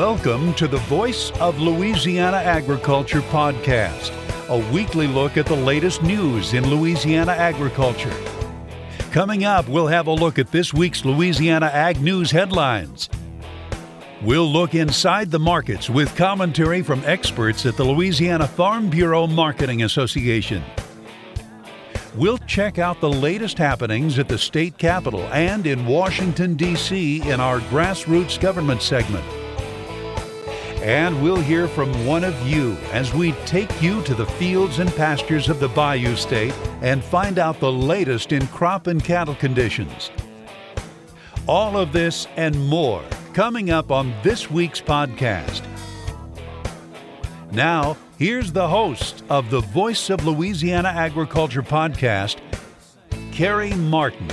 Welcome to the Voice of Louisiana Agriculture podcast, a weekly look at the latest news in Louisiana agriculture. Coming up, we'll have a look at this week's Louisiana Ag News headlines. We'll look inside the markets with commentary from experts at the Louisiana Farm Bureau Marketing Association. We'll check out the latest happenings at the state capitol and in Washington, D.C. in our grassroots government segment. And we'll hear from one of you as we take you to the fields and pastures of the Bayou State and find out the latest in crop and cattle conditions. All of this and more coming up on this week's podcast. Now, here's the host of the Voice of Louisiana Agriculture podcast, Carrie Martin.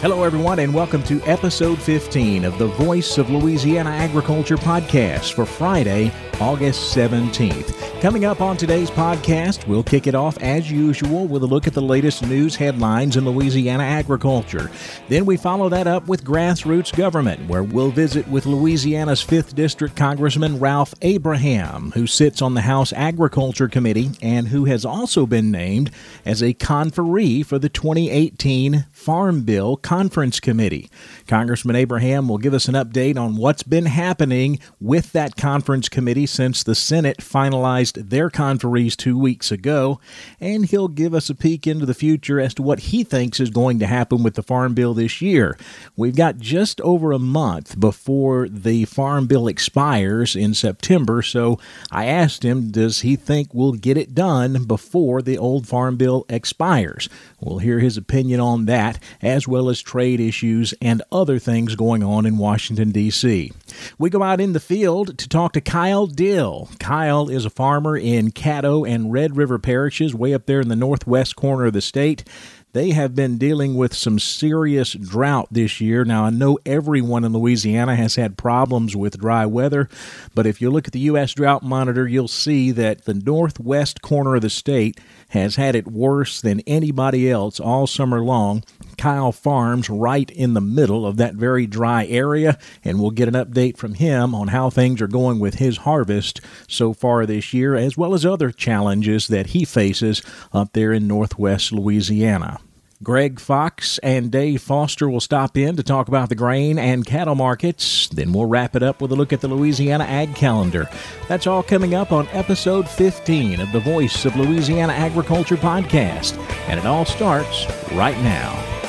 Hello, everyone, and welcome to episode 15 of the Voice of Louisiana Agriculture podcast for Friday, August 17th. Coming up on today's podcast, we'll kick it off as usual with a look at the latest news headlines in Louisiana agriculture. Then we follow that up with grassroots government, where we'll visit with Louisiana's 5th District Congressman Ralph Abraham, who sits on the House Agriculture Committee and who has also been named as a conferee for the 2018 Farm Bill Conference Committee. Congressman Abraham will give us an update on what's been happening with that conference committee since the Senate finalized their conferees two weeks ago, and he'll give us a peek into the future as to what he thinks is going to happen with the Farm Bill this year. We've got just over a month before the Farm Bill expires in September, so I asked him, does he think we'll get it done before the old Farm Bill expires? We'll hear his opinion on that, as well as trade issues and other things going on in Washington, D.C. We go out in the field to talk to Kyle Dill. Kyle is a farmer in Caddo and Red River parishes, way up there in the northwest corner of the state. They have been dealing with some serious drought this year. Now, I know everyone in Louisiana has had problems with dry weather, but if you look at the U.S. Drought Monitor, you'll see that the northwest corner of the state has had it worse than anybody else all summer long. Kyle Farms right in the middle of that very dry area, and we'll get an update from him on how things are going with his harvest so far this year, as well as other challenges that he faces up there in northwest Louisiana. Greg Fox and Dave Foster will stop in to talk about the grain and cattle markets. Then we'll wrap it up with a look at the Louisiana Ag Calendar. That's all coming up on episode 15 of the Voice of Louisiana Agriculture podcast. And it all starts right now.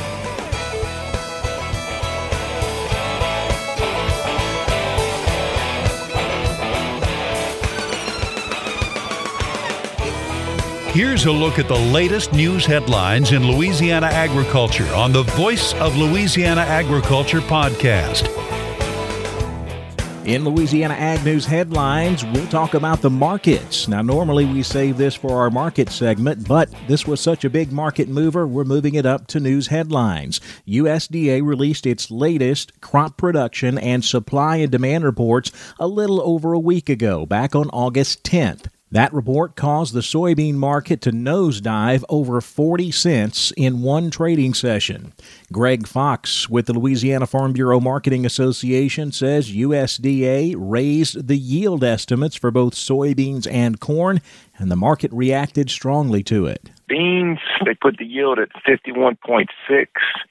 Here's a look at the latest news headlines in Louisiana agriculture on the Voice of Louisiana Agriculture podcast. In Louisiana Ag News headlines, we'll talk about the markets. Now, normally we save this for our market segment, but this was such a big market mover, we're moving it up to news headlines. USDA released its latest crop production and supply and demand reports a little over a week ago, back on August 10th. That report caused the soybean market to nosedive over 40 cents in one trading session. Greg Fox with the Louisiana Farm Bureau Marketing Association says USDA raised the yield estimates for both soybeans and corn, and the market reacted strongly to it. Beans, they put the yield at 51.6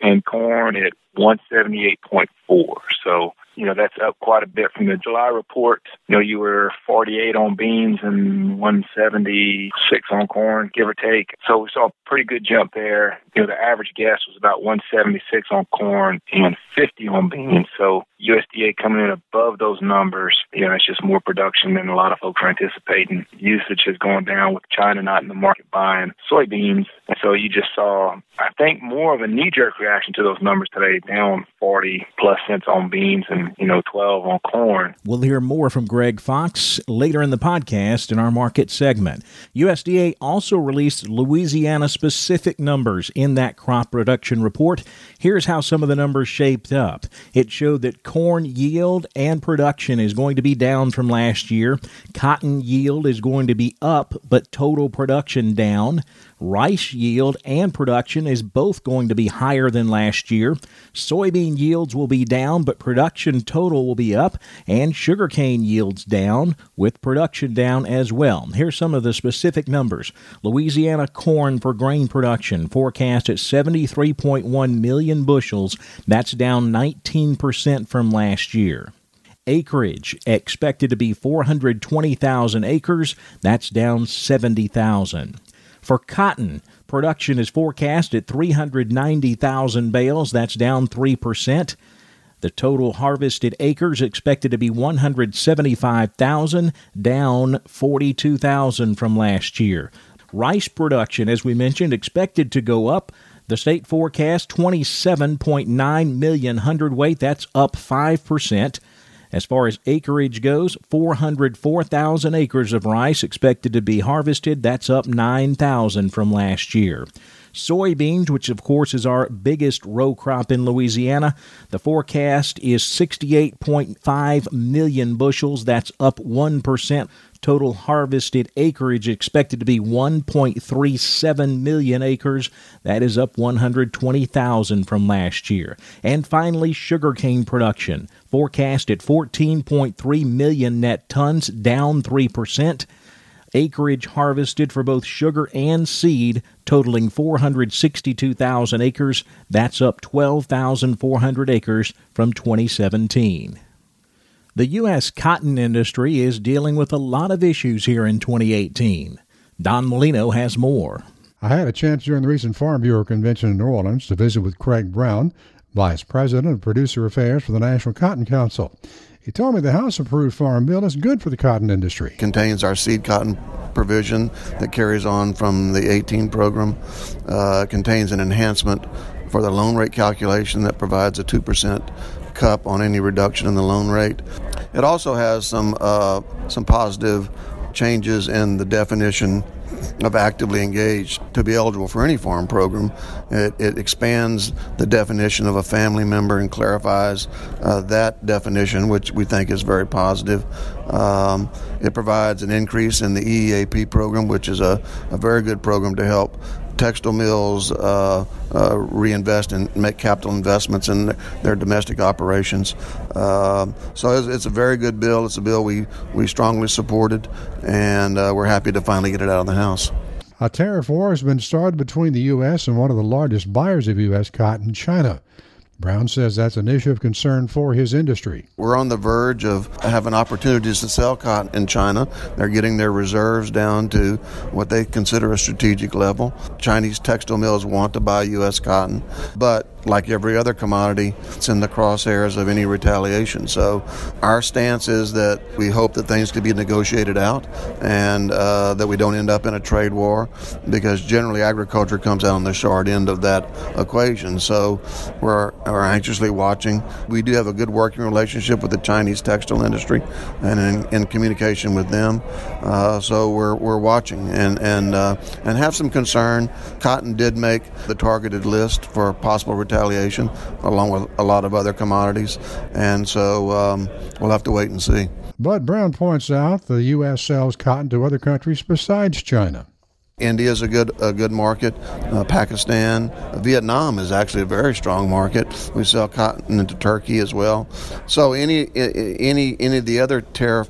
and corn at 178.4. So you know, that's up quite a bit from the July report. You know, you were 48 on beans and 176 on corn, give or take. So we saw a pretty good jump there. You know, the average guess was about 176 on corn and 50 on beans. So USDA coming in above those numbers, you know, it's just more production than a lot of folks are anticipating. Usage has gone down with China not in the market buying soybeans. And so you just saw, I think, more of a knee jerk reaction to those numbers today, down 40 plus cents on beans and, you know, 12 on corn. We'll hear more from Greg Fox later in the podcast in our market segment. USDA also released Louisiana specific numbers in that crop production report. Here's how some of the numbers shaped up. It showed that corn yield and production is going to be down from last year. Cotton yield is going to be up, but total production down. Rice yield and production is both going to be higher than last year. Soybean yields will be down, but production total will be up, and sugarcane yields down, with production down as well. Here's some of the specific numbers Louisiana corn for grain production forecast at 73.1 million bushels. That's down 19% from last year acreage expected to be 420,000 acres. That's down 70,000. For cotton, production is forecast at 390,000 bales. That's down 3%. The total harvested acres expected to be 175,000, down 42,000 from last year. Rice production, as we mentioned, expected to go up. The state forecast 27.9 million hundredweight, that's up 5%. As far as acreage goes, 404,000 acres of rice expected to be harvested. That's up 9,000 from last year. Soybeans, which of course is our biggest row crop in Louisiana, the forecast is 68.5 million bushels. That's up 1%. Total harvested acreage expected to be 1.37 million acres. That is up 120,000 from last year. And finally, sugarcane production forecast at 14.3 million net tons, down 3% acreage harvested for both sugar and seed, totaling 462,000 acres. That's up 12,400 acres from 2017. The U.S. cotton industry is dealing with a lot of issues here in 2018. Don Molino has more. I had a chance during the recent Farm Bureau convention in New Orleans to visit with Craig Brown, Vice President of Producer Affairs for the National Cotton Council. He told me the House approved Farm Bill is good for the cotton industry. Contains our seed cotton provision that carries on from the 18 program, uh, contains an enhancement for the loan rate calculation that provides a 2% cup on any reduction in the loan rate. It also has some uh, some positive changes in the definition of actively engaged to be eligible for any farm program. It, it expands the definition of a family member and clarifies uh, that definition, which we think is very positive. Um, it provides an increase in the EEAP program, which is a, a very good program to help textile mills uh, uh, reinvest and make capital investments in their domestic operations. Uh, so it's, it's, a very good bill. It's a bill we, we strongly supported, and uh, we're happy to finally get it out of the House. A tariff war has been started between the U.S. and one of the largest buyers of U.S. cotton, China. Brown says that's an issue of concern for his industry. We're on the verge of having opportunities to sell cotton in China. They're getting their reserves down to what they consider a strategic level. Chinese textile mills want to buy U.S. cotton, but like every other commodity, it's in the crosshairs of any retaliation. So our stance is that we hope that things can be negotiated out and uh, that we don't end up in a trade war because generally agriculture comes out on the short end of that equation. So we're, we're anxiously watching. We do have a good working relationship with the Chinese textile industry and in, in communication with them. Uh, so we're, we're watching and, and, uh, and have some concern. Cotton did make the targeted list for possible retaliation, along with a lot of other commodities. And so um, we'll have to wait and see. Bud Brown points out the U.S. sells cotton to other countries besides China. India is a good a good market. Uh, Pakistan, Vietnam is actually a very strong market. We sell cotton into Turkey as well. So any any any of the other tariff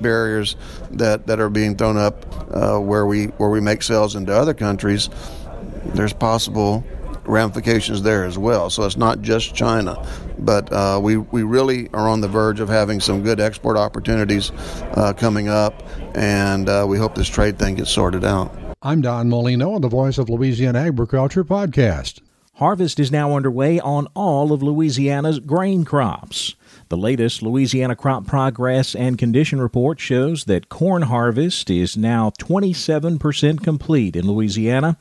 barriers that, that are being thrown up uh, where we where we make sales into other countries, there's possible ramifications there as well. So it's not just China, but uh, we we really are on the verge of having some good export opportunities uh, coming up, and uh, we hope this trade thing gets sorted out. I'm Don Molino on the Voice of Louisiana Agriculture podcast. Harvest is now underway on all of Louisiana's grain crops. The latest Louisiana Crop Progress and Condition Report shows that corn harvest is now 27% complete in Louisiana.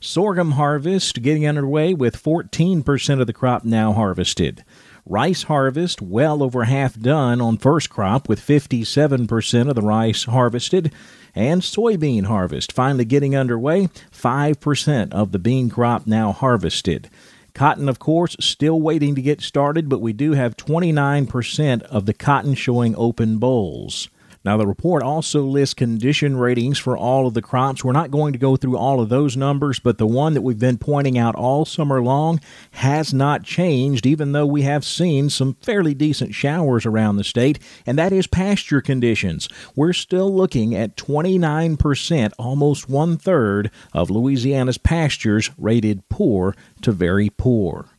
Sorghum harvest getting underway with 14% of the crop now harvested. Rice harvest well over half done on first crop with 57% of the rice harvested. And soybean harvest finally getting underway, 5% of the bean crop now harvested. Cotton, of course, still waiting to get started, but we do have 29% of the cotton showing open bolls. Now, the report also lists condition ratings for all of the crops. We're not going to go through all of those numbers, but the one that we've been pointing out all summer long has not changed, even though we have seen some fairly decent showers around the state, and that is pasture conditions. We're still looking at 29%, almost one third of Louisiana's pastures rated poor to very poor.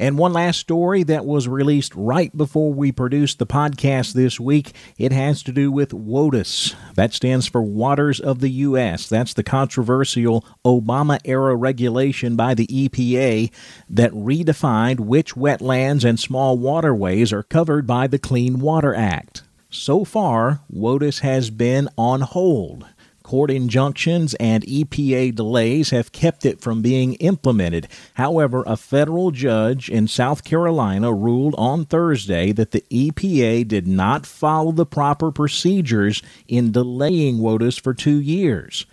And one last story that was released right before we produced the podcast this week. It has to do with WOTUS. That stands for Waters of the U.S. That's the controversial Obama era regulation by the EPA that redefined which wetlands and small waterways are covered by the Clean Water Act. So far, WOTUS has been on hold. Court injunctions and EPA delays have kept it from being implemented. However, a federal judge in South Carolina ruled on Thursday that the EPA did not follow the proper procedures in delaying WOTUS for two years.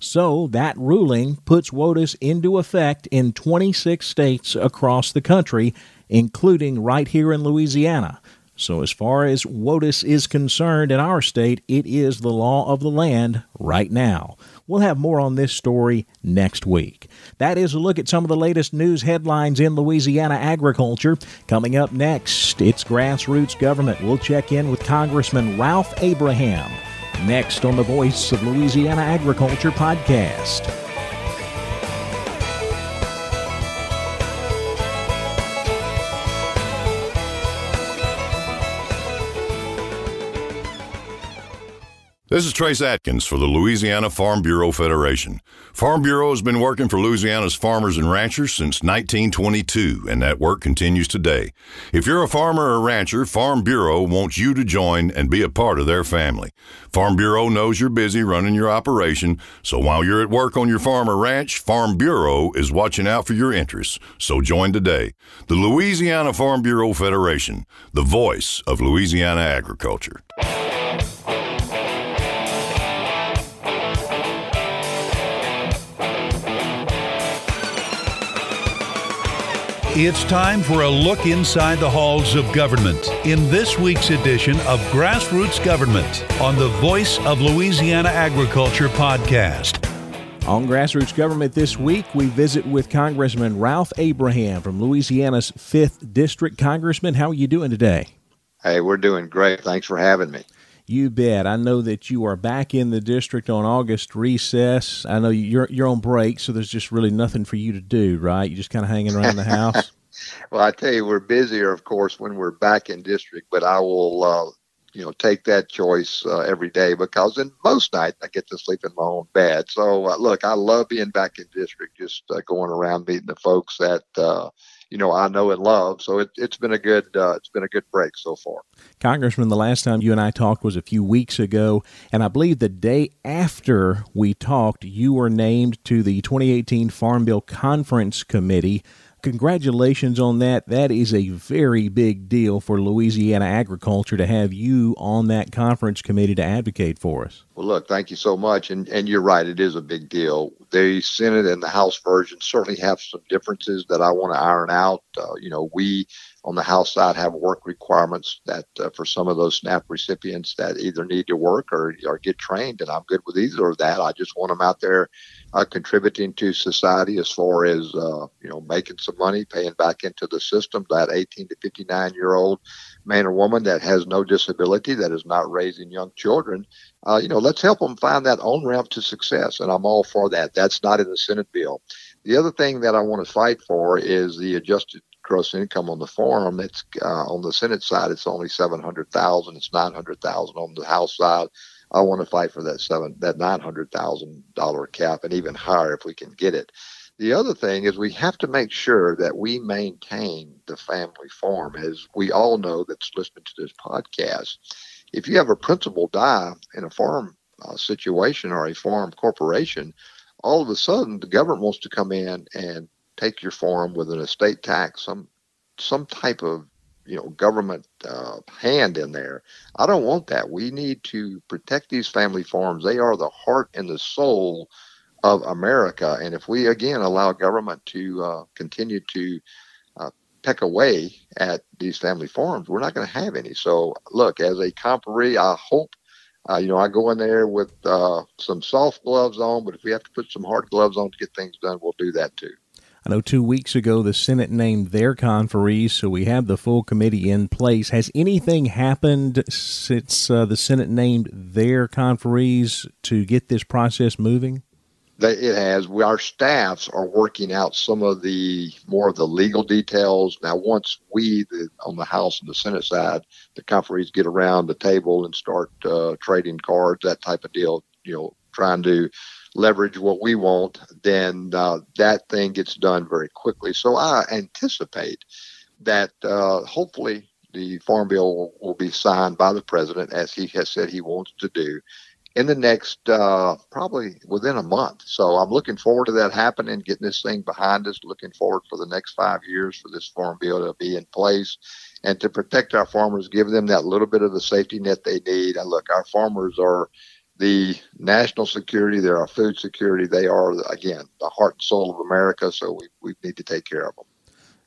So, that ruling puts WOTUS into effect in 26 states across the country, including right here in Louisiana. So, as far as WOTUS is concerned in our state, it is the law of the land right now. We'll have more on this story next week. That is a look at some of the latest news headlines in Louisiana agriculture. Coming up next, it's grassroots government. We'll check in with Congressman Ralph Abraham. Next on the Voice of Louisiana Agriculture podcast. This is Trace Atkins for the Louisiana Farm Bureau Federation. Farm Bureau has been working for Louisiana's farmers and ranchers since 1922, and that work continues today. If you're a farmer or rancher, Farm Bureau wants you to join and be a part of their family. Farm Bureau knows you're busy running your operation, so while you're at work on your farm or ranch, Farm Bureau is watching out for your interests. So join today. The Louisiana Farm Bureau Federation, the voice of Louisiana agriculture. It's time for a look inside the halls of government in this week's edition of Grassroots Government on the Voice of Louisiana Agriculture podcast. On Grassroots Government this week, we visit with Congressman Ralph Abraham from Louisiana's 5th District. Congressman, how are you doing today? Hey, we're doing great. Thanks for having me. You bet. I know that you are back in the district on August recess. I know you're you're on break, so there's just really nothing for you to do, right? You're just kind of hanging around the house. well, I tell you, we're busier, of course, when we're back in district. But I will, uh, you know, take that choice uh, every day because in most nights I get to sleep in my own bed. So uh, look, I love being back in district, just uh, going around meeting the folks that uh, you know I know and love. So it, has been a good uh, it's been a good break so far. Congressman, the last time you and I talked was a few weeks ago, and I believe the day after we talked, you were named to the 2018 Farm Bill Conference Committee congratulations on that. That is a very big deal for Louisiana agriculture to have you on that conference committee to advocate for us. Well, look, thank you so much. And, and you're right, it is a big deal. The Senate and the House version certainly have some differences that I want to iron out. Uh, you know, we on the House side have work requirements that uh, for some of those SNAP recipients that either need to work or, or get trained. And I'm good with either of that. I just want them out there uh, contributing to society as far as uh, you know making some money, paying back into the system. That 18 to 59 year old man or woman that has no disability, that is not raising young children, uh, you know, let's help them find that on ramp to success. And I'm all for that. That's not in the Senate bill. The other thing that I want to fight for is the adjusted gross income on the farm. It's uh, on the Senate side, it's only 700,000. It's 900,000 on the House side. I want to fight for that seven that nine hundred thousand dollar cap and even higher if we can get it. The other thing is we have to make sure that we maintain the family farm, as we all know that's listening to this podcast. If you have a principal die in a farm uh, situation or a farm corporation, all of a sudden the government wants to come in and take your farm with an estate tax, some some type of you know government uh, hand in there. I don't want that. We need to protect these family farms. They are the heart and the soul of America. And if we again allow government to uh, continue to uh, peck away at these family farms, we're not going to have any. So look, as a conferee, I hope Uh, you know, I go in there with uh, some soft gloves on, but if we have to put some hard gloves on to get things done, we'll do that too. I know two weeks ago the Senate named their conferees, so we have the full committee in place. Has anything happened since uh, the Senate named their conferees to get this process moving? it has. We, our staffs are working out some of the more of the legal details. Now, once we, the, on the House and the Senate side, the conferees get around the table and start uh, trading cards, that type of deal, you know, trying to leverage what we want, then uh, that thing gets done very quickly. So I anticipate that uh, hopefully the Farm Bill will, be signed by the president, as he has said he wants to do, in the next uh, probably within a month. So I'm looking forward to that happening, getting this thing behind us, looking forward for the next five years for this Farm Bill to be in place. And to protect our farmers, give them that little bit of the safety net they need. And look, our farmers are the national security, they're our food security. They are, again, the heart and soul of America. So we, we need to take care of them.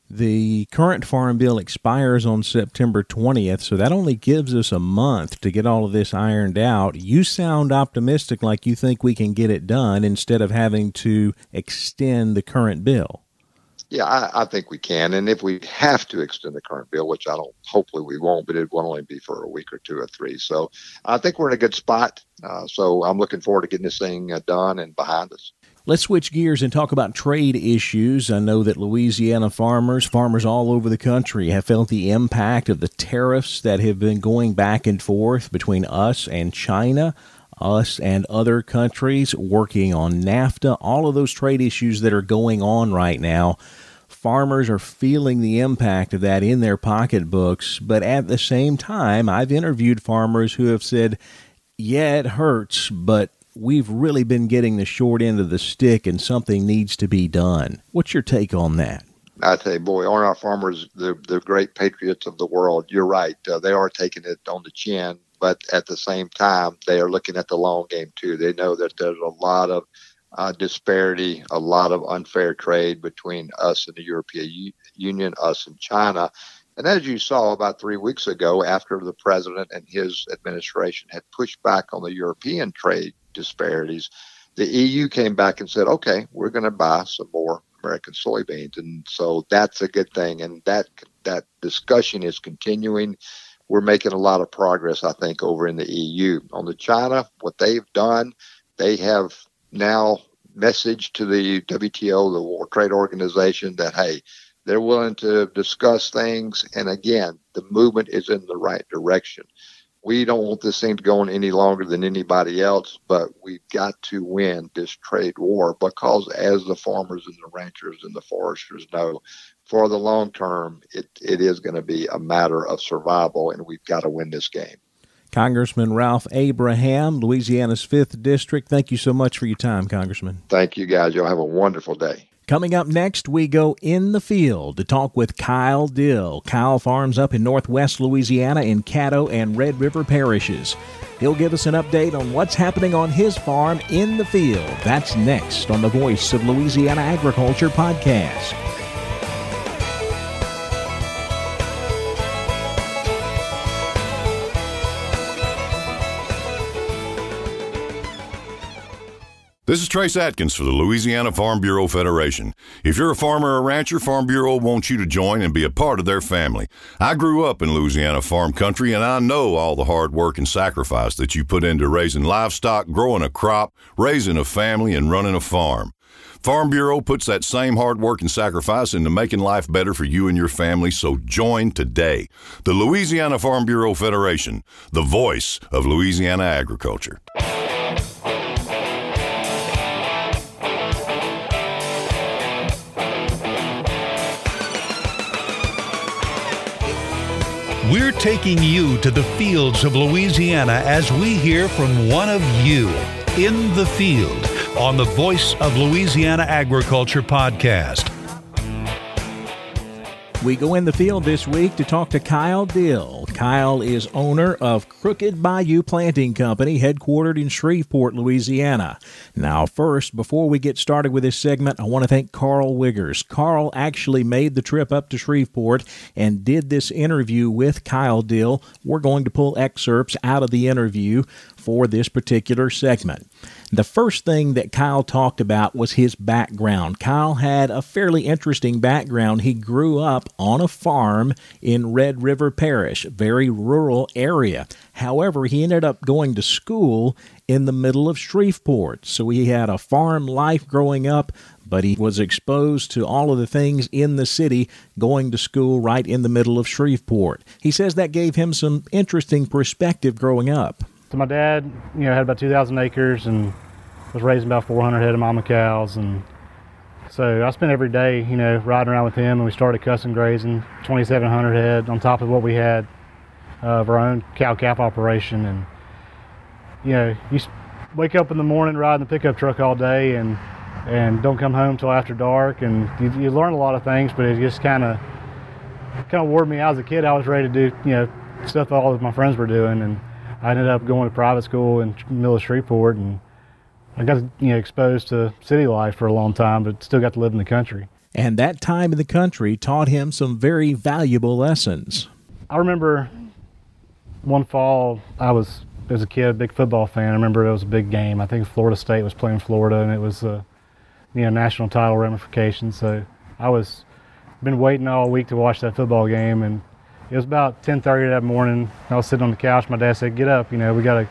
The current farm bill expires on September 20th, so that only gives us a month to get all of this ironed out. You sound optimistic like you think we can get it done instead of having to extend the current bill. Yeah, I, I, think we can. And if we have to extend the current bill, which I don't, hopefully we won't, but it will only be for a week or two or three. So I think we're in a good spot. Uh, so I'm looking forward to getting this thing uh, done and behind us. Let's switch gears and talk about trade issues. I know that Louisiana farmers, farmers all over the country, have felt the impact of the tariffs that have been going back and forth between us and China us and other countries working on NAFTA, all of those trade issues that are going on right now. Farmers are feeling the impact of that in their pocketbooks, but at the same time, I've interviewed farmers who have said, Yeah, it hurts, but we've really been getting the short end of the stick and something needs to be done. What's your take on that? I you, boy, aren't our farmers the, the great patriots of the world? You're right. Uh, they are taking it on the chin but at the same time, they are looking at the long game too. They know that there's a lot of uh, disparity, a lot of unfair trade between us and the European U- Union, us and China. And as you saw about three weeks ago, after the president and his administration had pushed back on the European trade disparities, the EU came back and said, okay, we're going to buy some more American soybeans. And so that's a good thing. And that, that discussion is continuing we're making a lot of progress, I think, over in the EU. On the China, what they've done, they have now messaged to the WTO, the World Trade Organization, that, hey, they're willing to discuss things. And again, the movement is in the right direction. We don't want this thing to go on any longer than anybody else, but we've got to win this trade war because, as the farmers and the ranchers and the foresters know, for the long term, it, it is going to be a matter of survival, and we've got to win this game. Congressman Ralph Abraham, Louisiana's 5th District, thank you so much for your time, Congressman. Thank you, guys. You'll have a wonderful day. Coming up next, we go in the field to talk with Kyle Dill. Kyle farms up in northwest Louisiana in Caddo and Red River parishes. He'll give us an update on what's happening on his farm in the field. That's next on the Voice of Louisiana Agriculture podcast. This is Trace Atkins for the Louisiana Farm Bureau Federation. If you're a farmer or rancher, Farm Bureau wants you to join and be a part of their family. I grew up in Louisiana farm country and I know all the hard work and sacrifice that you put into raising livestock, growing a crop, raising a family, and running a farm. Farm Bureau puts that same hard work and sacrifice into making life better for you and your family, so join today. The Louisiana Farm Bureau Federation, the voice of Louisiana agriculture. We're taking you to the fields of Louisiana as we hear from one of you in the field on the Voice of Louisiana Agriculture podcast. We go in the field this week to talk to Kyle Dill. Kyle is owner of Crooked Bayou Planting Company, headquartered in Shreveport, Louisiana. Now, first, before we get started with this segment, I want to thank Carl Wiggers. Carl actually made the trip up to Shreveport and did this interview with Kyle Dill. We're going to pull excerpts out of the interview for this particular segment. The first thing that Kyle talked about was his background. Kyle had a fairly interesting background. He grew up on a farm in Red River Parish, very rural area. However, he ended up going to school in the middle of Shreveport. So he had a farm life growing up, but he was exposed to all of the things in the city going to school right in the middle of Shreveport. He says that gave him some interesting perspective growing up. So my dad, you know, had about 2,000 acres and was raising about 400 head of mama cows, and so I spent every day, you know, riding around with him, and we started custom grazing 2,700 head on top of what we had uh, of our own cow calf operation, and you know, you wake up in the morning riding the pickup truck all day, and and don't come home till after dark, and you, you learn a lot of things, but it just kind of kind of wore me out as a kid. I was ready to do, you know, stuff all of my friends were doing, and I ended up going to private school in the middle of Shreveport, and I got you know exposed to city life for a long time, but still got to live in the country. And that time in the country taught him some very valuable lessons. I remember one fall I was as a kid a big football fan. I remember it was a big game. I think Florida State was playing Florida, and it was a you know national title ramifications. So I was been waiting all week to watch that football game, and it was about 10:30 that morning. I was sitting on the couch. My dad said, "Get up, you know, we got a,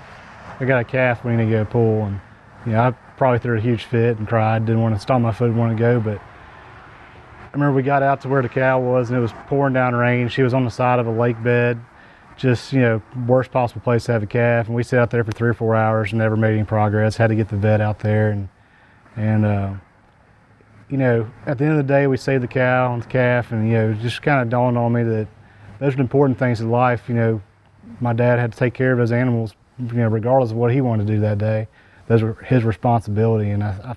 we got a calf. We need to go pull." And you know, I probably threw a huge fit and cried. Didn't want to stomp my foot, didn't want to go. But I remember we got out to where the cow was, and it was pouring down rain. She was on the side of a lake bed, just you know, worst possible place to have a calf. And we sat out there for three or four hours and never made any progress. Had to get the vet out there, and and uh, you know, at the end of the day, we saved the cow and the calf, and you know, it just kind of dawned on me that those are important things in life. You know, my dad had to take care of his animals, you know, regardless of what he wanted to do that day. Those were his responsibility. And I, I,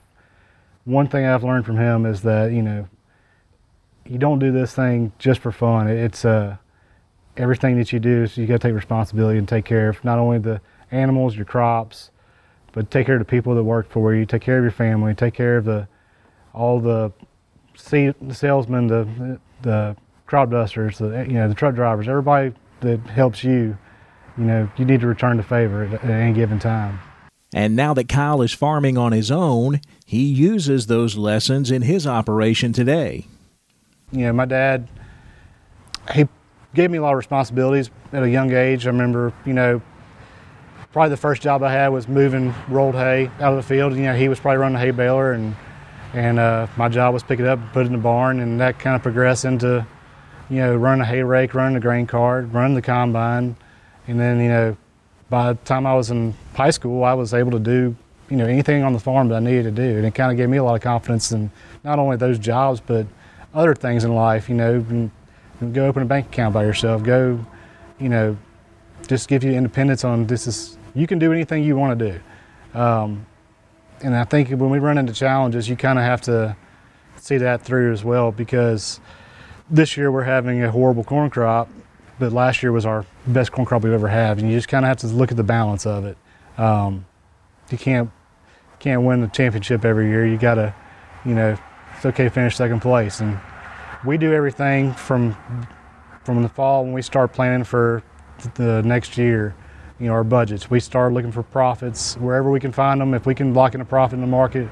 one thing I've learned from him is that you know, you don't do this thing just for fun. It's uh, everything that you do is you got to take responsibility and take care of not only the animals, your crops, but take care of the people that work for you. Take care of your family. Take care of the all the salesmen, the the crop dusters, the you know the truck drivers, everybody that helps you. You know, you need to return the favor at, at any given time. And now that Kyle is farming on his own, he uses those lessons in his operation today. You know, my dad, he gave me a lot of responsibilities at a young age. I remember, you know, probably the first job I had was moving rolled hay out of the field. You know, he was probably running the hay baler, and and uh, my job was pick it up, put it in the barn, and that kind of progressed into, you know, run a hay rake, run the grain cart, run the combine, and then you know, by the time I was in high school, I was able to do, you know, anything on the farm that I needed to do, and it kind of gave me a lot of confidence in not only those jobs but other things in life. You know, go open a bank account by yourself. Go, you know, just give you independence on this is you can do anything you want to do. Um, and I think when we run into challenges, you kind of have to see that through as well because this year we're having a horrible corn crop, but last year was our best corn crop we've ever had, and you just kind of have to look at the balance of it. Um, you can't can't win the championship every year. You got to, you know, it's okay to finish second place, and we do everything from from the fall when we start planning for the next year you know, our budgets. We start looking for profits wherever we can find them. If we can lock in a profit in the market,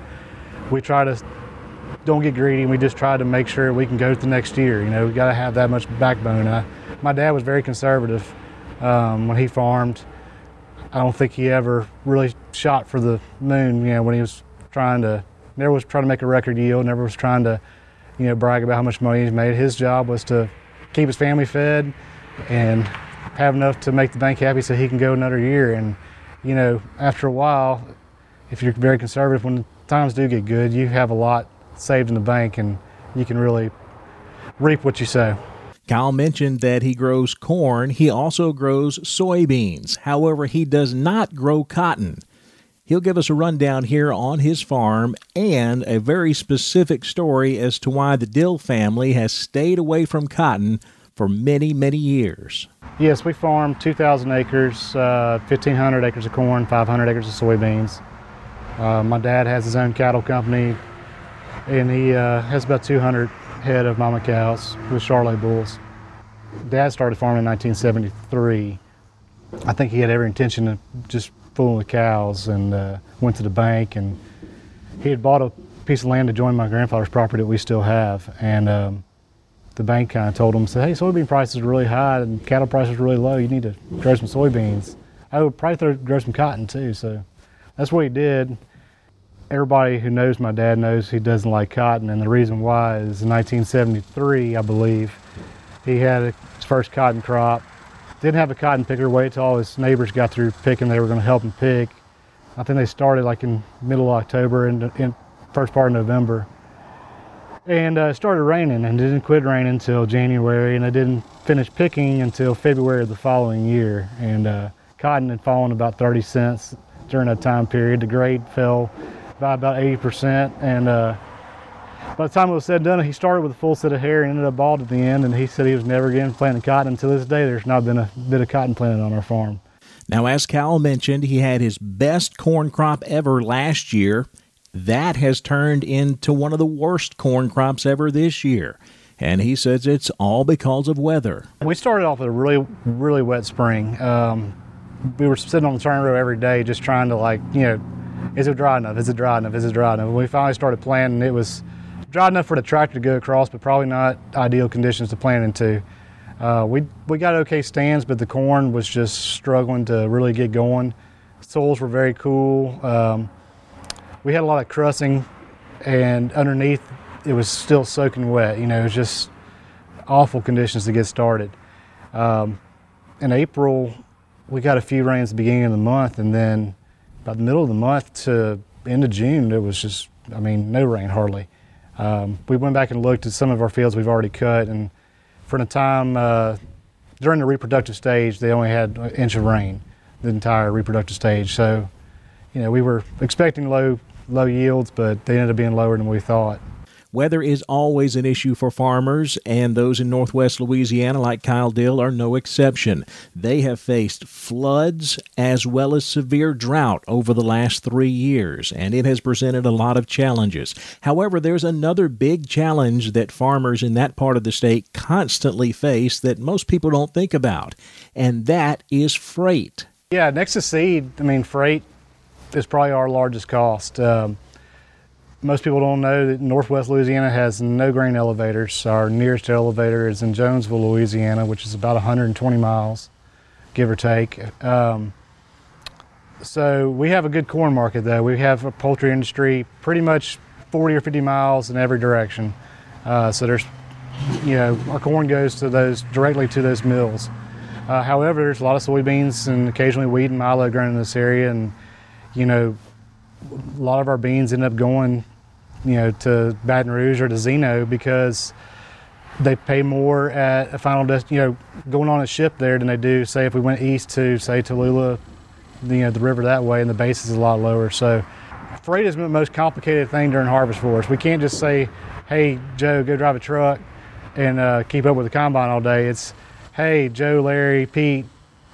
we try to don't get greedy. And we just try to make sure we can go to the next year. You know, we got to have that much backbone. I, my dad was very conservative um, when he farmed. I don't think he ever really shot for the moon. You know, when he was trying to, never was trying to make a record yield. Never was trying to, you know, brag about how much money he's made. His job was to keep his family fed and have enough to make the bank happy so he can go another year. And, you know, after a while, if you're very conservative, when times do get good, you have a lot saved in the bank and you can really reap what you sow. Kyle mentioned that he grows corn. He also grows soybeans. However, he does not grow cotton. He'll give us a rundown here on his farm and a very specific story as to why the Dill family has stayed away from cotton for many, many years. Yes, we farm 2,000 acres, uh, 1,500 acres of corn, 500 acres of soybeans. Uh, my dad has his own cattle company, and he uh, has about 200 head of mama cows with Charolais bulls. Dad started farming in 1973. I think he had every intention of just fooling with cows and uh, went to the bank and he had bought a piece of land to join my grandfather's property that we still have. And um, the bank kind of told him said hey soybean prices are really high and cattle prices are really low. You need to grow some soybeans. I would probably grow some cotton too. So that's what he did everybody who knows my dad knows he doesn't like cotton and the reason why is in 1973 I believe he had his first cotton crop didn't have a cotton picker. Wait till all his neighbors got through picking. They were going to help him pick. I think they started like in middle of October and in first part of November. And uh, it started raining and didn't quit raining until January, and it didn't finish picking until February of the following year. And uh, cotton had fallen about 30 cents during that time period. The grade fell by about 80%, and uh, by the time it was said and done, he started with a full set of hair and ended up bald at the end. And he said he was never again planting cotton. Until this day, there's not been a bit of cotton planted on our farm. Now, as Cal mentioned, he had his best corn crop ever last year. That has turned into one of the worst corn crops ever this year. And he says it's all because of weather. We started off with a really, really wet spring. Um, we were sitting on the turn row every day just trying to, like, you know, is it dry enough? Is it dry enough? Is it dry enough? When we finally started planting, it was dry enough for the tractor to go across, but probably not ideal conditions to plant into. Uh, we we got okay stands, but the corn was just struggling to really get going. Soils were very cool. Um, we had a lot of crusting, and underneath it was still soaking wet. You know, it was just awful conditions to get started. Um, in April, we got a few rains at the beginning of the month, and then by the middle of the month to end of June, it was just, I mean, no rain hardly. Um, we went back and looked at some of our fields we've already cut, and for the time uh, during the reproductive stage, they only had an inch of rain the entire reproductive stage. So, you know, we were expecting low low yields, but they ended up being lower than we thought. Weather is always an issue for farmers, and those in northwest Louisiana, like Kyle Dill, are no exception. They have faced floods as well as severe drought over the last three years, and it has presented a lot of challenges. However, there's another big challenge that farmers in that part of the state constantly face that most people don't think about, and that is freight. Yeah, next to seed, I mean, freight is probably our largest cost. Um, most people don't know that Northwest Louisiana has no grain elevators. Our nearest elevator is in Jonesville, Louisiana, which is about 120 miles, give or take. Um, so we have a good corn market, though. We have a poultry industry pretty much 40 or 50 miles in every direction. Uh, so there's, you know, our corn goes to those directly to those mills. Uh, however, there's a lot of soybeans and occasionally wheat and milo grown in this area, and you know, a lot of our beans end up going, you know, to Baton Rouge or to Zen-Noh because they pay more at a final dest, you know, going on a ship there than they do, say, if we went east to, say, Tallulah, you know, the river that way, and the base is a lot lower. So freight is the most complicated thing during harvest for us. We can't just say, hey, Joe, go drive a truck and uh, keep up with the combine all day. It's, hey, Joe, Larry, Pete,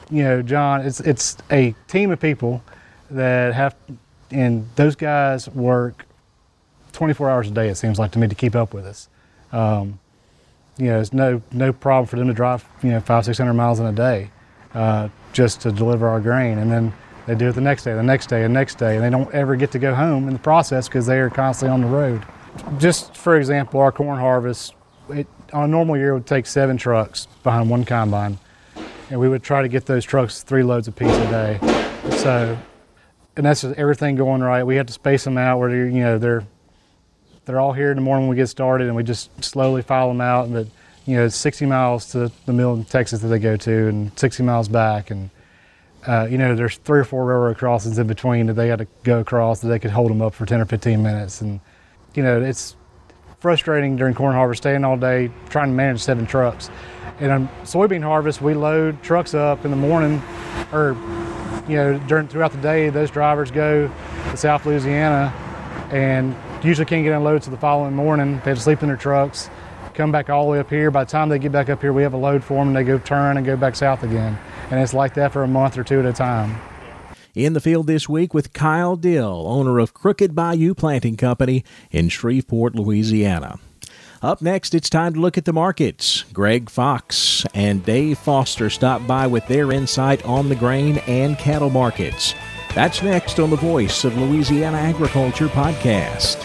you know, John. It's it's a team of people that have and those guys work 24 hours a day. It seems like to me to keep up with us. Um, you know, it's no no problem for them to drive you know five six hundred miles in a day uh, just to deliver our grain, and then they do it the next day, the next day, the next day, and they don't ever get to go home in the process because they are constantly on the road. Just for example, our corn harvest, it, on a normal year, would take seven trucks behind one combine, and we would try to get those trucks three loads apiece a day. So and that's just everything going right. We have to space them out where they're, you know they're they're all here in the morning when we get started, and we just slowly file them out. But you know, it's 60 miles to the mill in Texas that they go to, and 60 miles back, and uh, you know, there's three or four railroad crossings in between that they got to go across that they could hold them up for 10 or 15 minutes, and you know, it's frustrating during corn harvest, staying all day trying to manage seven trucks. And on soybean harvest, we load trucks up in the morning, or you know, during throughout the day, those drivers go to South Louisiana and usually can't get unloaded to the following morning. They have to sleep in their trucks, come back all the way up here. By the time they get back up here, we have a load for them and they go turn and go back south again. And it's like that for a month or two at a time. In the field this week with Kyle Dill, owner of Crooked Bayou Planting Company in Shreveport, Louisiana. Up next, it's time to look at the markets. Greg Fox and Dave Foster stop by with their insight on the grain and cattle markets. That's next on the Voice of Louisiana Agriculture podcast.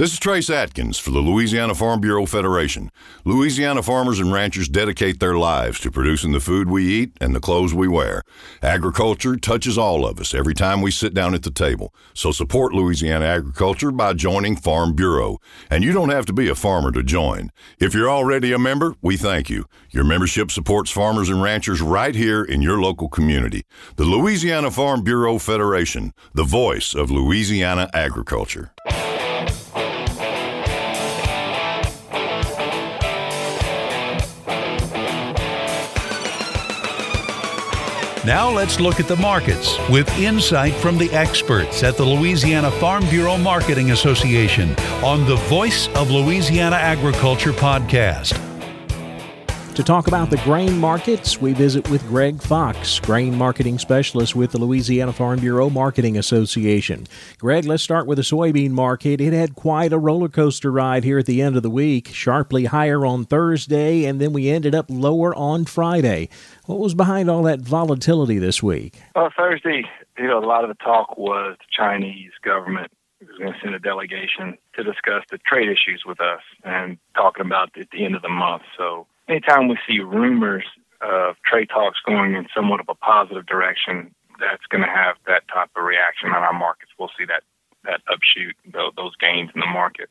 This is Trace Adkins for the Louisiana Farm Bureau Federation. Louisiana farmers and ranchers dedicate their lives to producing the food we eat and the clothes we wear. Agriculture touches all of us every time we sit down at the table. So support Louisiana agriculture by joining Farm Bureau. And you don't have to be a farmer to join. If you're already a member, we thank you. Your membership supports farmers and ranchers right here in your local community. The Louisiana Farm Bureau Federation, the voice of Louisiana agriculture. Now let's look at the markets with insight from the experts at the Louisiana Farm Bureau Marketing Association on the Voice of Louisiana Agriculture podcast. To talk about the grain markets, we visit with Greg Fox, grain marketing specialist with the Louisiana Farm Bureau Marketing Association. Greg, let's start with the soybean market. It had quite a roller coaster ride here at the end of the week, sharply higher on Thursday, and then we ended up lower on Friday. What was behind all that volatility this week? Well, Thursday, you know, a lot of the talk was the Chinese government was going to send a delegation to discuss the trade issues with us and talking about at the end of the month. So anytime we see rumors of trade talks going in somewhat of a positive direction, that's going to have that type of reaction on our markets. We'll see that that upshoot, those gains in the market.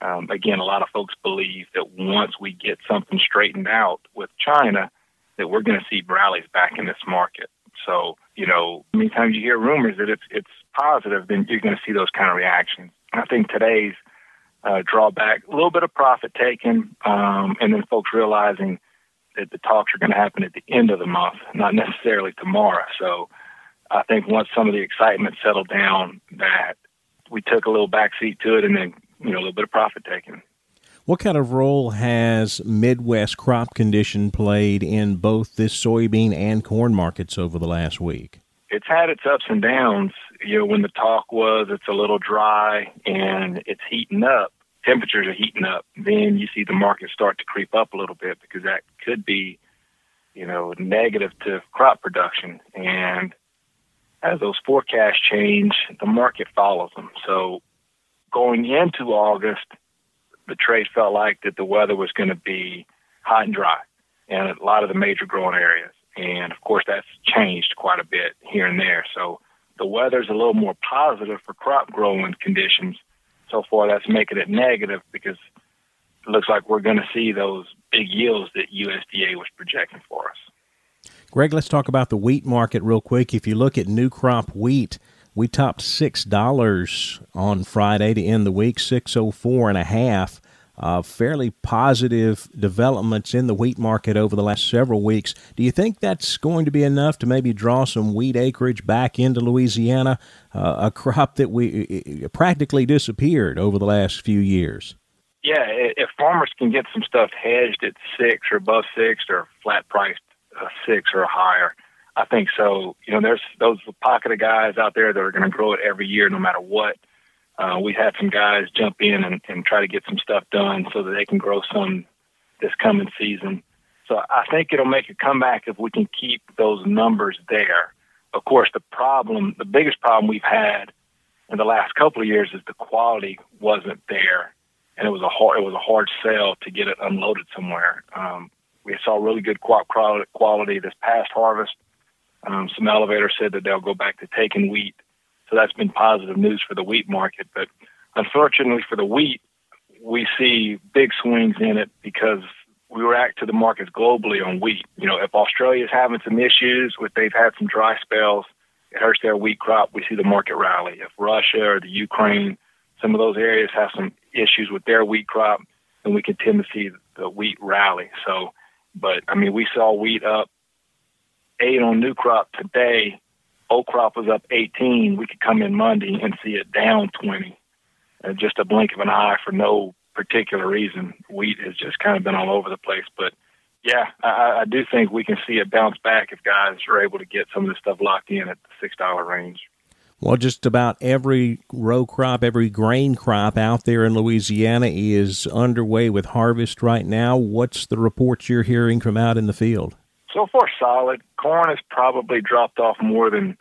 Um, again, a lot of folks believe that once we get something straightened out with China, that we're going to see rallies back in this market. So, you know, anytime you hear rumors that it's it's positive, then you're going to see those kind of reactions. I think today's uh, drawback, a little bit of profit taken, um, and then folks realizing that the talks are going to happen at the end of the month, not necessarily tomorrow. So I think once some of the excitement settled down, that we took a little backseat to it, and then you know a little bit of profit taken. What kind of role has Midwest crop condition played in both this soybean and corn markets over the last week? It's had its ups and downs you know, when the talk was it's a little dry and it's heating up, temperatures are heating up, then you see the market start to creep up a little bit because that could be, you know, negative to crop production. And as those forecasts change, the market follows them. So going into August, the trade felt like that the weather was going to be hot and dry in a lot of the major growing areas. And of course, that's changed quite a bit here and there. So the weather's a little more positive for crop growing conditions. So far, that's making it negative because it looks like we're going to see those big yields that USDA was projecting for us. Greg, let's talk about the wheat market real quick. If you look at new crop wheat, we topped six dollars on Friday to end the week, six oh four and a half uh, fairly positive developments in the wheat market over the last several weeks. Do you think that's going to be enough to maybe draw some wheat acreage back into Louisiana, uh, a crop that we practically disappeared over the last few years? Yeah, if farmers can get some stuff hedged at six or above six or flat priced uh, six or higher, I think so. You know, there's those pocket of guys out there that are going to grow it every year, no matter what. Uh, we had some guys jump in and, and try to get some stuff done so that they can grow some this coming season. So I think it'll make a comeback if we can keep those numbers there. Of course, the problem, the biggest problem we've had in the last couple of years is the quality wasn't there, and it was a hard, it was a hard sell to get it unloaded somewhere. Um, we saw really good quality this past harvest. Um, some elevators said that they'll go back to taking wheat so that's been positive news for the wheat market. But unfortunately for the wheat, we see big swings in it because we react to the markets globally on wheat. You know, if Australia is having some issues, with they've had some dry spells, it hurts their wheat crop. We see the market rally. If Russia or the Ukraine, some of those areas have some issues with their wheat crop, then we can tend to see the wheat rally. So, but I mean, we saw wheat up eight on new crop today old crop was up 18, we could come in Monday and see it down 20. Uh, just a blink of an eye for no particular reason. Wheat has just kind of been all over the place. But yeah, I, I do think we can see it bounce back if guys are able to get some of this stuff locked in at the $6 range. Well, just about every row crop, every grain crop out there in Louisiana is underway with harvest right now. What's the reports you're hearing from out in the field? So far, solid. Corn has probably dropped off more than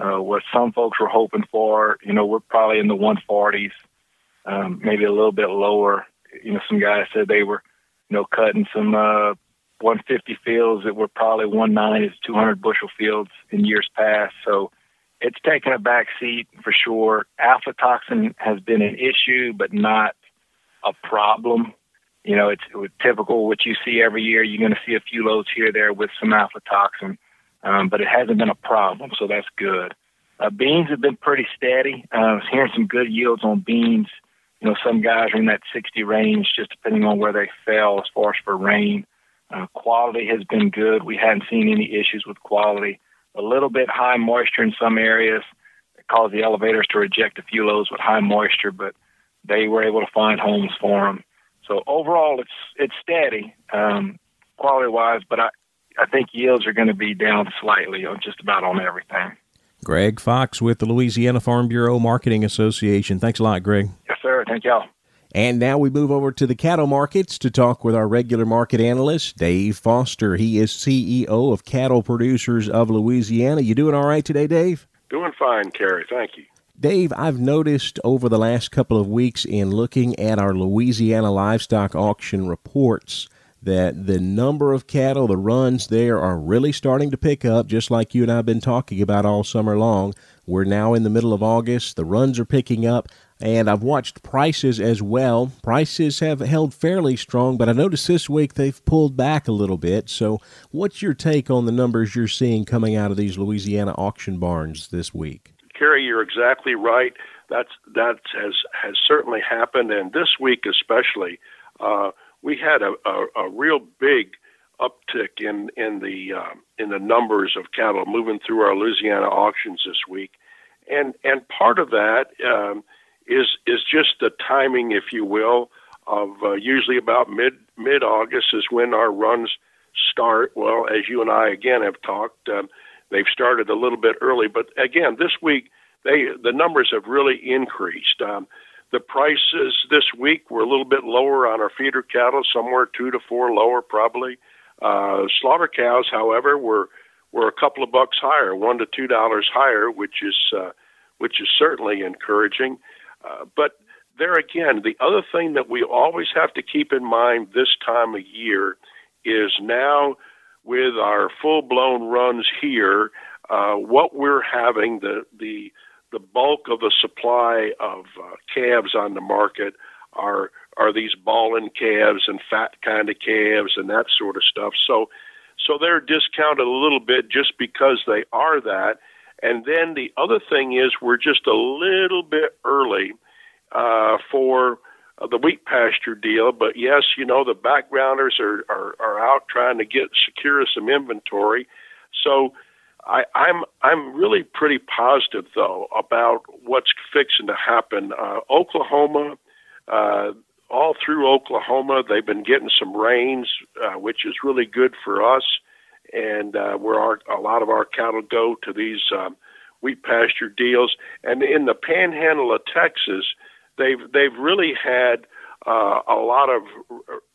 uh, what some folks were hoping for. You know, we're probably in the 140s, um, maybe a little bit lower. You know, some guys said they were, you know, cutting some uh, 150 fields that were probably 190 to 200 bushel fields in years past. So it's taken a back seat for sure. Aflatoxin has been an issue, but not a problem. You know, it's, it's typical what you see every year. You're going to see a few loads here there with some aflatoxin, um, but it hasn't been a problem, so that's good. Uh, beans have been pretty steady. Uh, I was hearing some good yields on beans. You know, some guys are in that 60 range, just depending on where they fell as far as for rain. Uh, quality has been good. We hadn't seen any issues with quality a little bit high moisture in some areas. It caused the elevators to reject a few loads with high moisture, but they were able to find homes for them. So overall, it's it's steady um, quality wise, but I I think yields are going to be down slightly on just about on everything. Greg Fox with the Louisiana Farm Bureau Marketing Association. Thanks a lot, Greg. Yes, sir. Thank y'all. And now we move over to the cattle markets to talk with our regular market analyst, Dave Foster. He is CEO of Cattle Producers of Louisiana. You doing all right today, Dave? Doing fine, Kerry. Thank you. Dave, I've noticed over the last couple of weeks in looking at our Louisiana livestock auction reports that the number of cattle, the runs there are really starting to pick up, just like you and I have been talking about all summer long. We're now in the middle of August. The runs are picking up. And I've watched prices as well. Prices have held fairly strong, but I noticed this week they've pulled back a little bit. So, what's your take on the numbers you're seeing coming out of these Louisiana auction barns this week? Kerry, you're exactly right. That's that has has certainly happened, and this week especially, uh, we had a, a, a, real big uptick in in the uh, in the numbers of cattle moving through our Louisiana auctions this week, and and part of that. Um, is is just the timing, if you will, of uh, usually about mid mid August is when our runs start. Well, as you and I again have talked, um, they've started a little bit early, but again this week they the numbers have really increased. Um, the prices this week were a little bit lower on our feeder cattle, somewhere two to four lower probably. Uh, slaughter cows, however, were were a couple of bucks higher, one to two dollars higher, which is uh, which is certainly encouraging. Uh, but there again, the other thing that we always have to keep in mind this time of year is now with our full blown runs here, uh, what we're having the the the bulk of the supply of uh, calves on the market are are these bawling calves and fat kind of calves and that sort of stuff. So so they're discounted a little bit just because they are that. And then the other thing is we're just a little bit early uh, for uh, the wheat pasture deal. But yes, you know the backgrounders are, are are out trying to get secure some inventory. So I, I'm I'm really pretty positive though about what's fixing to happen. Uh, Oklahoma. Uh, all through Oklahoma, they've been getting some rains, uh, which is really good for us and uh, where our, a lot of our cattle go to these um, wheat pasture deals. And in the panhandle of Texas, they've they've really had uh, a lot of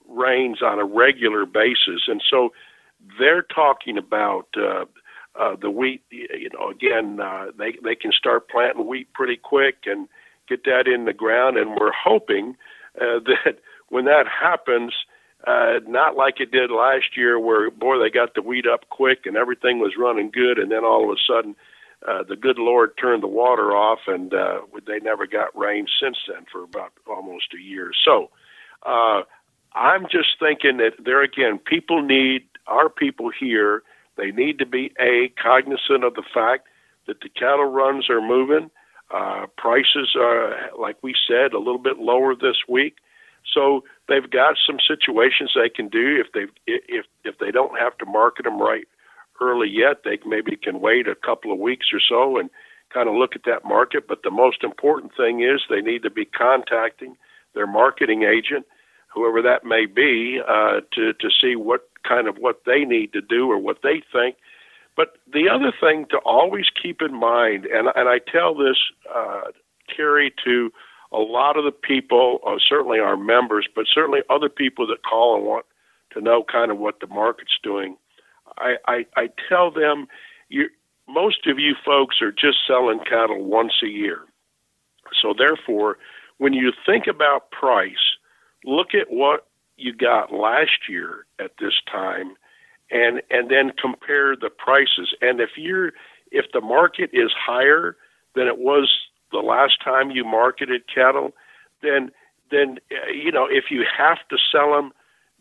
rains on a regular basis, and so they're talking about uh, uh, the wheat. You know, again, uh, they they can start planting wheat pretty quick and get that in the ground, and we're hoping uh, that when that happens uh, not like it did last year, where boy they got the wheat up quick and everything was running good, and then all of a sudden uh, the good Lord turned the water off, and uh, they never got rain since then for about almost a year. So uh, I'm just thinking that there again, people need our people here. They need to be a cognizant of the fact that the cattle runs are moving. Uh, prices are, like we said, a little bit lower this week. So they've got some situations they can do if they if if they don't have to market them right early yet. They maybe can wait a couple of weeks or so and kind of look at that market. But the most important thing is they need to be contacting their marketing agent, whoever that may be, uh, to to see what kind of what they need to do or what they think But the other thing to always keep in mind, and and I tell this, uh, Terry, to a lot of the people, uh, certainly our members, but certainly other people that call and want to know kind of what the market's doing. I, I, I tell them, you, most of you folks are just selling cattle once a year. So therefore, when you think about price, look at what you got last year at this time and and then compare the prices. And if you're if the market is higher than it was the last time you marketed cattle, then then uh, you know if you have to sell them,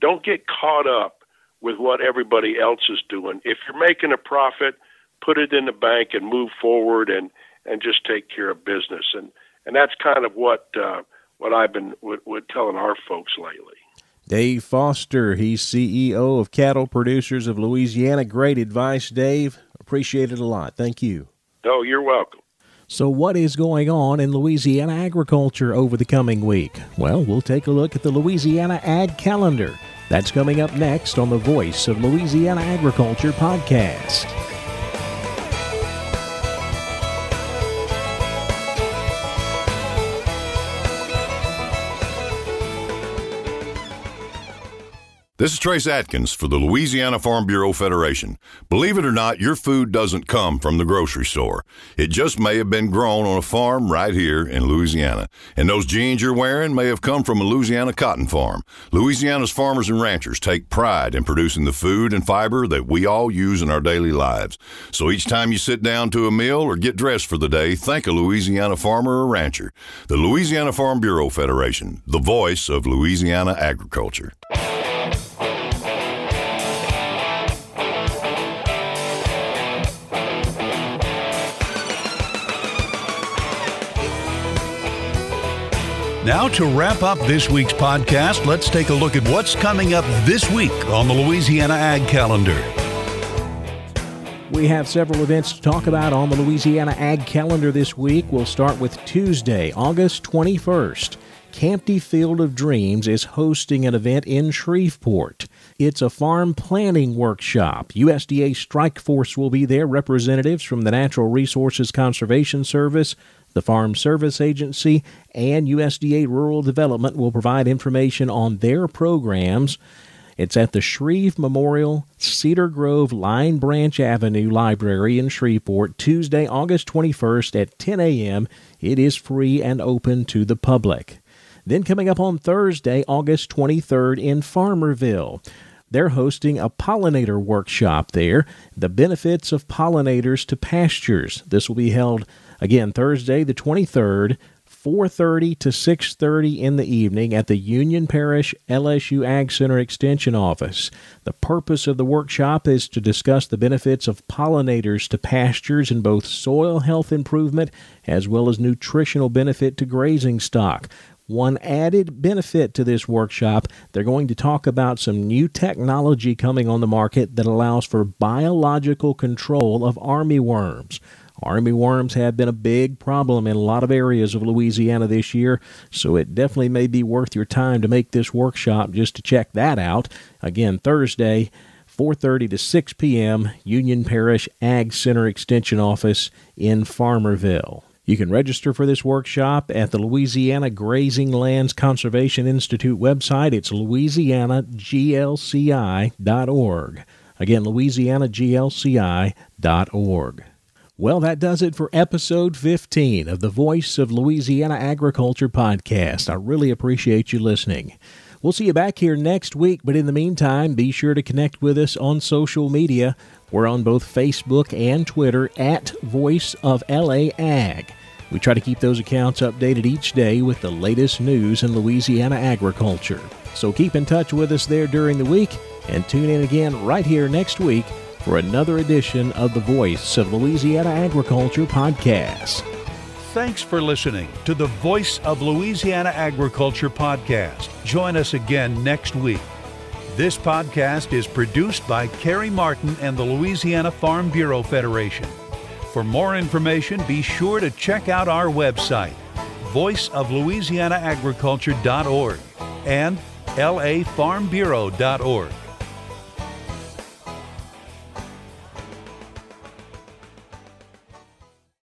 don't get caught up with what everybody else is doing. If you're making a profit, put it in the bank and move forward and and just take care of business. And and that's kind of what uh, what I've been telling our folks lately. Dave Foster, he's CEO of Cattle Producers of Louisiana. Great advice, Dave. Appreciate it a lot. Thank you. Oh, you're welcome. So, what is going on in Louisiana agriculture over the coming week? Well, we'll take a look at the Louisiana Ag Calendar. That's coming up next on the Voice of Louisiana Agriculture podcast. This is Trace Adkins for the Louisiana Farm Bureau Federation. Believe it or not, your food doesn't come from the grocery store. It just may have been grown on a farm right here in Louisiana. And those jeans you're wearing may have come from a Louisiana cotton farm. Louisiana's farmers and ranchers take pride in producing the food and fiber that we all use in our daily lives. So each time you sit down to a meal or get dressed for the day, thank a Louisiana farmer or rancher. The Louisiana Farm Bureau Federation, the voice of Louisiana agriculture. Now, to wrap up this week's podcast, let's take a look at what's coming up this week on the Louisiana Ag Calendar. We have several events to talk about on the Louisiana Ag Calendar this week. We'll start with Tuesday, August 21st. Campty Field of Dreams is hosting an event in Shreveport. It's a farm planning workshop. USDA Strike Force will be there, representatives from the Natural Resources Conservation Service, the Farm Service Agency and USDA Rural Development will provide information on their programs. It's at the Shreve Memorial Cedar Grove Line Branch Avenue Library in Shreveport, Tuesday, August 21st at 10 a.m. It is free and open to the public. Then coming up on Thursday, August 23rd in Farmerville. They're hosting a pollinator workshop there, the benefits of pollinators to pastures. This will be held Again, Thursday the 23rd, 4:30 to 6:30 in the evening at the Union Parish LSU Ag Center Extension Office. The purpose of the workshop is to discuss the benefits of pollinators to pastures in both soil health improvement as well as nutritional benefit to grazing stock. One added benefit to this workshop, they're going to talk about some new technology coming on the market that allows for biological control of armyworms. Armyworms have been a big problem in a lot of areas of Louisiana this year, so it definitely may be worth your time to make this workshop just to check that out. Again, Thursday, 4:30 to 6 p.m., Union Parish Ag Center Extension Office in Farmerville. You can register for this workshop at the Louisiana Grazing Lands Conservation Institute website. It's louisianaglci.org. Again, louisianaglci.org. Well, that does it for episode 15 of the Voice of Louisiana Agriculture podcast. I really appreciate you listening. We'll see you back here next week, but in the meantime, be sure to connect with us on social media. We're on both Facebook and Twitter at Voice of LA Ag. We try to keep those accounts updated each day with the latest news in Louisiana agriculture. So keep in touch with us there during the week and tune in again right here next week for another edition of the Voice of Louisiana Agriculture podcast. Thanks for listening to the Voice of Louisiana Agriculture podcast. Join us again next week. This podcast is produced by Carrie Martin and the Louisiana Farm Bureau Federation. For more information, be sure to check out our website, voiceoflouisianaagriculture.org and lafarmbureau.org.